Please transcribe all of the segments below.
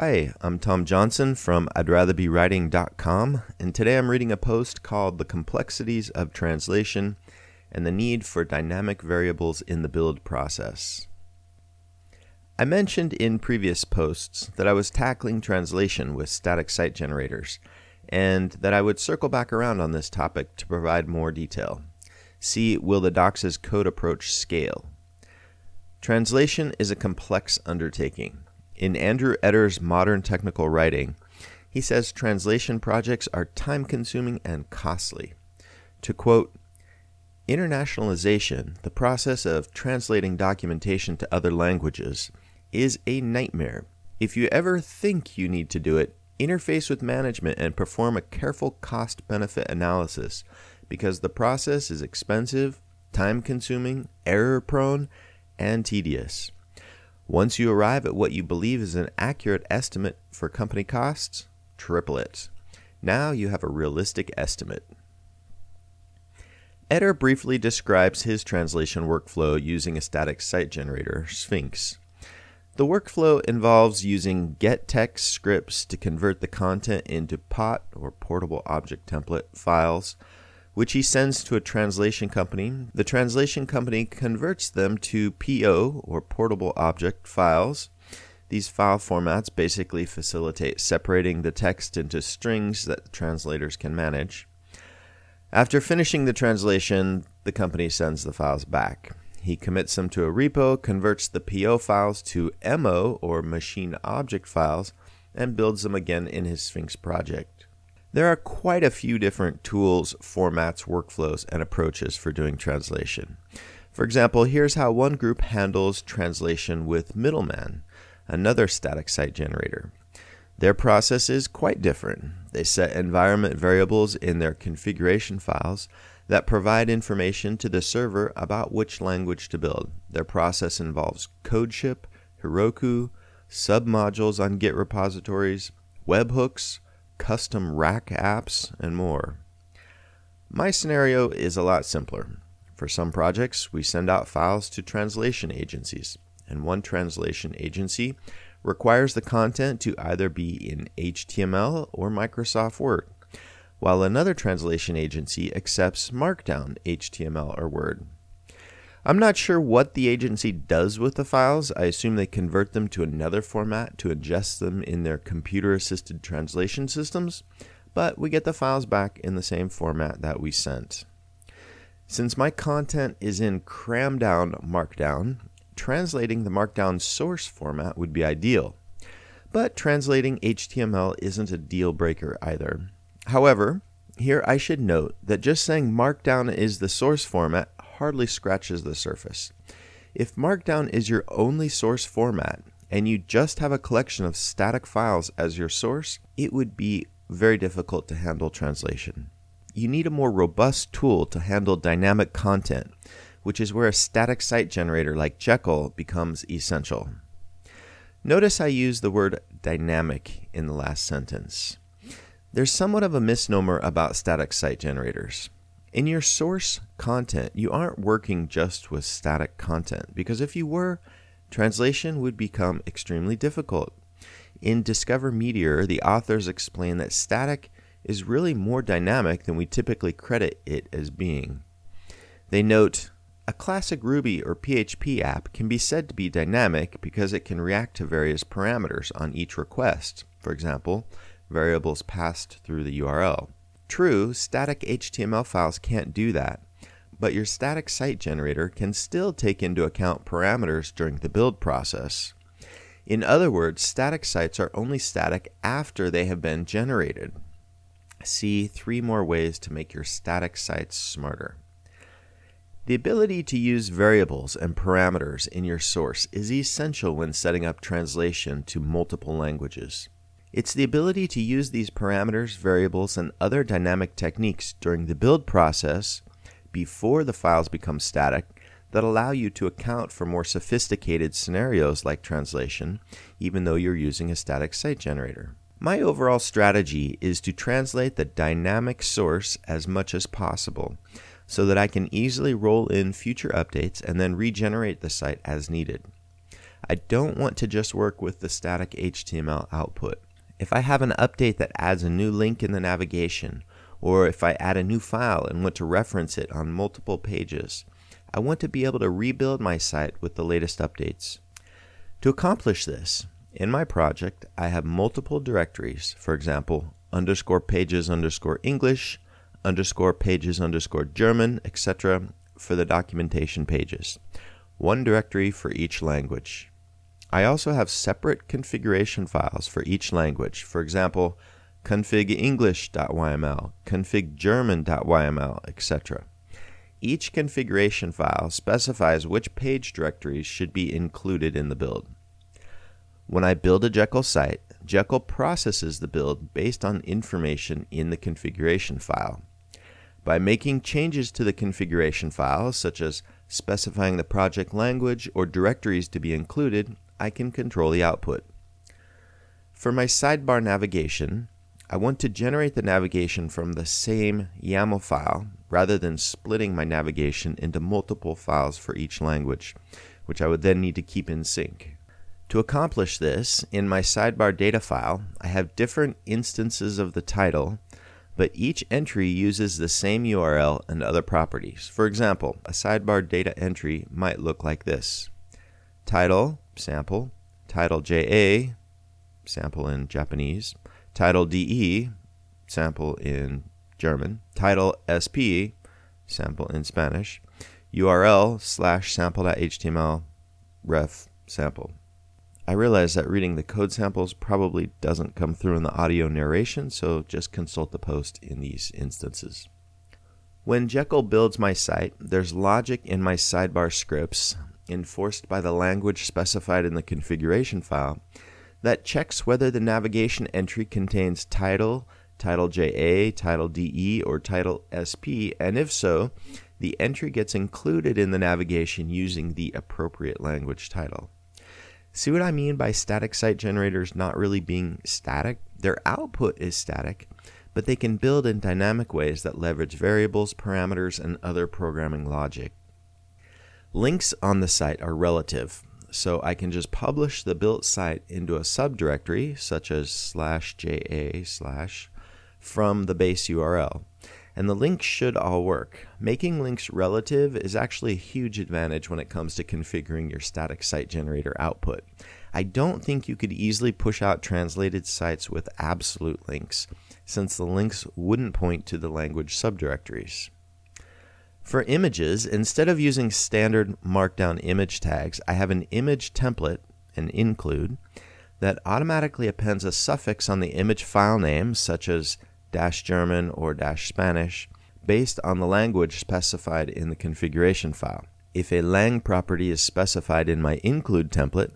Hi, I'm Tom Johnson from I'd Rather Be Writing.com, and today I'm reading a post called The Complexities of Translation and the Need for Dynamic Variables in the Build Process. I mentioned in previous posts that I was tackling translation with static site generators, and that I would circle back around on this topic to provide more detail. See Will the Docs' Code Approach Scale? Translation is a complex undertaking. In Andrew Etter's Modern Technical Writing, he says translation projects are time consuming and costly. To quote, Internationalization, the process of translating documentation to other languages, is a nightmare. If you ever think you need to do it, interface with management and perform a careful cost benefit analysis because the process is expensive, time consuming, error prone, and tedious. Once you arrive at what you believe is an accurate estimate for company costs, triple it. Now you have a realistic estimate. Etter briefly describes his translation workflow using a static site generator, Sphinx. The workflow involves using gettext scripts to convert the content into POT or portable object template files which he sends to a translation company. The translation company converts them to PO or portable object files. These file formats basically facilitate separating the text into strings that translators can manage. After finishing the translation, the company sends the files back. He commits them to a repo, converts the PO files to MO or machine object files, and builds them again in his Sphinx project. There are quite a few different tools, formats, workflows, and approaches for doing translation. For example, here's how one group handles translation with Middleman, another static site generator. Their process is quite different. They set environment variables in their configuration files that provide information to the server about which language to build. Their process involves CodeShip, Heroku, submodules on Git repositories, webhooks, custom rack apps, and more. My scenario is a lot simpler. For some projects, we send out files to translation agencies, and one translation agency requires the content to either be in HTML or Microsoft Word, while another translation agency accepts Markdown, HTML, or Word. I'm not sure what the agency does with the files. I assume they convert them to another format to ingest them in their computer assisted translation systems, but we get the files back in the same format that we sent. Since my content is in kramdown Markdown, translating the Markdown source format would be ideal. But translating HTML isn't a deal breaker either. However, here I should note that just saying Markdown is the source format hardly scratches the surface. If Markdown is your only source format, and you just have a collection of static files as your source, it would be very difficult to handle translation. You need a more robust tool to handle dynamic content, which is where a static site generator like Jekyll becomes essential. Notice I use the word dynamic in the last sentence. There's somewhat of a misnomer about static site generators. In your source content, you aren't working just with static content because if you were, translation would become extremely difficult. In Discover Meteor, the authors explain that static is really more dynamic than we typically credit it as being. They note a classic Ruby or PHP app can be said to be dynamic because it can react to various parameters on each request, for example, variables passed through the URL. True, static HTML files can't do that, but your static site generator can still take into account parameters during the build process. In other words, static sites are only static after they have been generated. See three more ways to make your static sites smarter. The ability to use variables and parameters in your source is essential when setting up translation to multiple languages. It's the ability to use these parameters, variables, and other dynamic techniques during the build process before the files become static that allow you to account for more sophisticated scenarios like translation, even though you're using a static site generator. My overall strategy is to translate the dynamic source as much as possible so that I can easily roll in future updates and then regenerate the site as needed. I don't want to just work with the static HTML output. If I have an update that adds a new link in the navigation, or if I add a new file and want to reference it on multiple pages, I want to be able to rebuild my site with the latest updates. To accomplish this, in my project, I have multiple directories, for example, underscore pages underscore English, underscore pages underscore German, etc., for the documentation pages. One directory for each language. I also have separate configuration files for each language. For example, config.english.yml, config.german.yml, etc. Each configuration file specifies which page directories should be included in the build. When I build a Jekyll site, Jekyll processes the build based on information in the configuration file. By making changes to the configuration file, such as specifying the project language or directories to be included, I can control the output. For my sidebar navigation, I want to generate the navigation from the same YAML file rather than splitting my navigation into multiple files for each language, which I would then need to keep in sync. To accomplish this, in my sidebar data file, I have different instances of the title, but each entry uses the same URL and other properties. For example, a sidebar data entry might look like this title, sample, title JA, sample in Japanese, title DE, sample in German, title SP, sample in Spanish, URL slash sample.html ref sample. I realize that reading the code samples probably doesn't come through in the audio narration, so just consult the post in these instances. When Jekyll builds my site, there's logic in my sidebar scripts enforced by the language specified in the configuration file that checks whether the navigation entry contains title, title JA, title DE, or title SP, and if so, the entry gets included in the navigation using the appropriate language title. See what I mean by static site generators not really being static? Their output is static, but they can build in dynamic ways that leverage variables, parameters, and other programming logic. Links on the site are relative, so I can just publish the built site into a subdirectory such as slash JA slash from the base URL. And the links should all work. Making links relative is actually a huge advantage when it comes to configuring your static site generator output. I don't think you could easily push out translated sites with absolute links, since the links wouldn't point to the language subdirectories. For images, instead of using standard markdown image tags, I have an image template, an include, that automatically appends a suffix on the image file name, such as dash German or dash Spanish, based on the language specified in the configuration file. If a lang property is specified in my include template,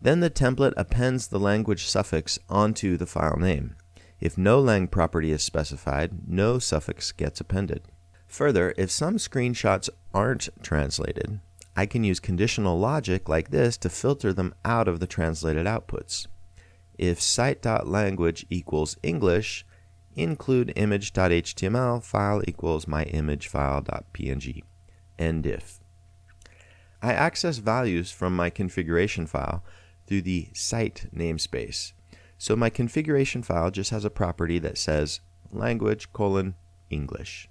then the template appends the language suffix onto the file name. If no lang property is specified, no suffix gets appended. Further, if some screenshots aren't translated, I can use conditional logic like this to filter them out of the translated outputs. If site.language equals English, include image.html file equals my image file.png. End if. I access values from my configuration file through the site namespace. So my configuration file just has a property that says language colon English.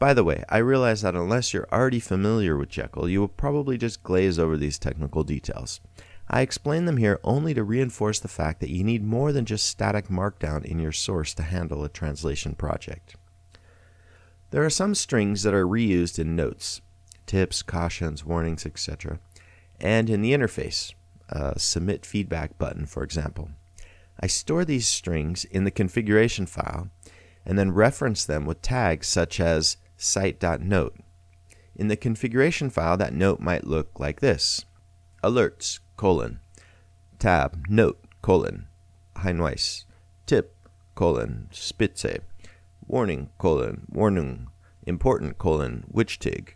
By the way, I realize that unless you're already familiar with Jekyll, you will probably just glaze over these technical details. I explain them here only to reinforce the fact that you need more than just static markdown in your source to handle a translation project. There are some strings that are reused in notes, tips, cautions, warnings, etc., and in the interface, a submit feedback button, for example. I store these strings in the configuration file and then reference them with tags such as site.note. In the configuration file, that note might look like this. Alerts, colon, tab, note, colon, Hinweis, tip, colon, Spitze, warning, colon, warning, important, colon, Wichtig.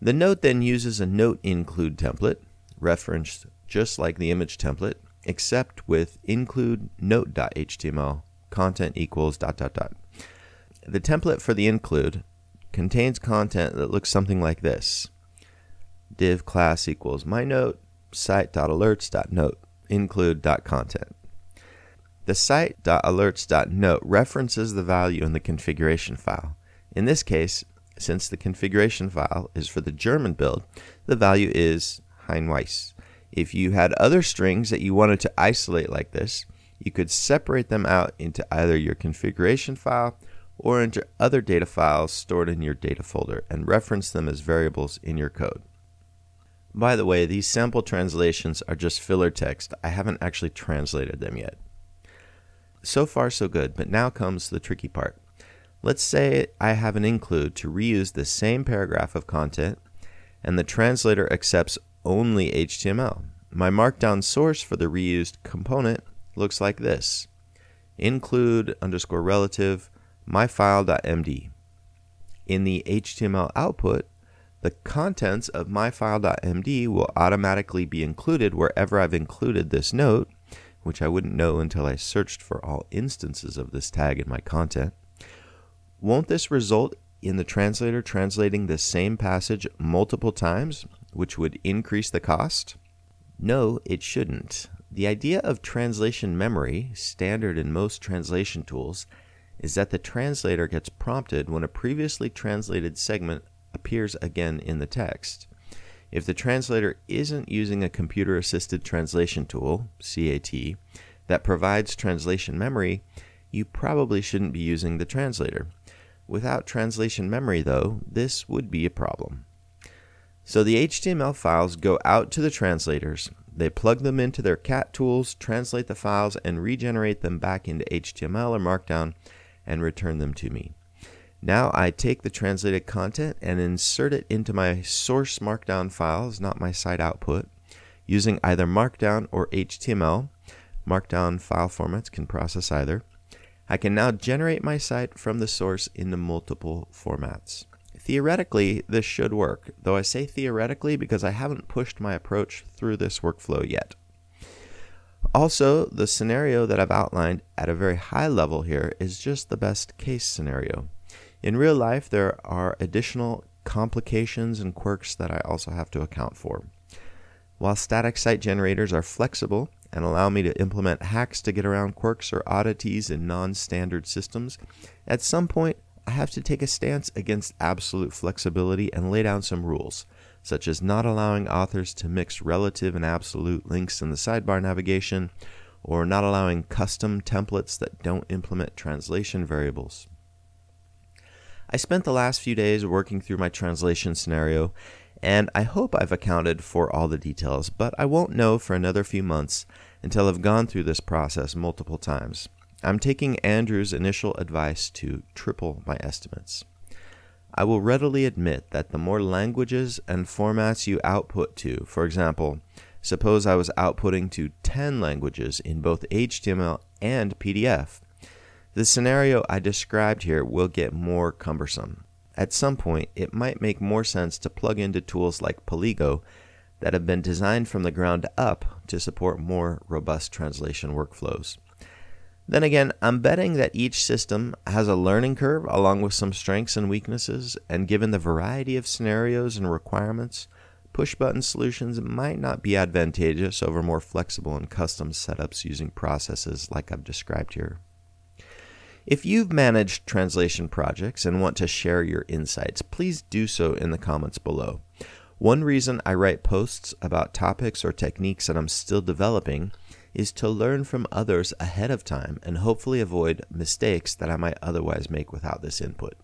The note then uses a note include template, referenced just like the image template, except with include note.html, content equals dot dot dot. The template for the include contains content that looks something like this. div class equals my note, site.alerts.note include.content. The site.alerts.note references the value in the configuration file. In this case, since the configuration file is for the German build, the value is Hinweis. If you had other strings that you wanted to isolate like this, you could separate them out into either your configuration file or into other data files stored in your data folder and reference them as variables in your code. By the way, these sample translations are just filler text. I haven't actually translated them yet. So far, so good, but now comes the tricky part. Let's say I have an include to reuse the same paragraph of content, and the translator accepts only HTML. My markdown source for the reused component looks like this include underscore relative myfile.md. In the HTML output, the contents of myfile.md will automatically be included wherever I've included this note, which I wouldn't know until I searched for all instances of this tag in my content. Won't this result in the translator translating the same passage multiple times, which would increase the cost? No, it shouldn't. The idea of translation memory, standard in most translation tools, is that the translator gets prompted when a previously translated segment appears again in the text. If the translator isn't using a computer assisted translation tool, CAT, that provides translation memory, you probably shouldn't be using the translator. Without translation memory, though, this would be a problem. So the HTML files go out to the translators, they plug them into their CAT tools, translate the files, and regenerate them back into HTML or Markdown and return them to me. Now I take the translated content and insert it into my source Markdown files, not my site output, using either Markdown or HTML. Markdown file formats can process either. I can now generate my site from the source into multiple formats. Theoretically, this should work, though I say theoretically because I haven't pushed my approach through this workflow yet. Also, the scenario that I've outlined at a very high level here is just the best case scenario. In real life, there are additional complications and quirks that I also have to account for. While static site generators are flexible and allow me to implement hacks to get around quirks or oddities in non standard systems, at some point I have to take a stance against absolute flexibility and lay down some rules such as not allowing authors to mix relative and absolute links in the sidebar navigation, or not allowing custom templates that don't implement translation variables. I spent the last few days working through my translation scenario, and I hope I've accounted for all the details, but I won't know for another few months until I've gone through this process multiple times. I'm taking Andrew's initial advice to triple my estimates. I will readily admit that the more languages and formats you output to, for example, suppose I was outputting to 10 languages in both HTML and PDF, the scenario I described here will get more cumbersome. At some point, it might make more sense to plug into tools like Paligo that have been designed from the ground up to support more robust translation workflows. Then again, I'm betting that each system has a learning curve along with some strengths and weaknesses, and given the variety of scenarios and requirements, push button solutions might not be advantageous over more flexible and custom setups using processes like I've described here. If you've managed translation projects and want to share your insights, please do so in the comments below. One reason I write posts about topics or techniques that I'm still developing is to learn from others ahead of time and hopefully avoid mistakes that I might otherwise make without this input.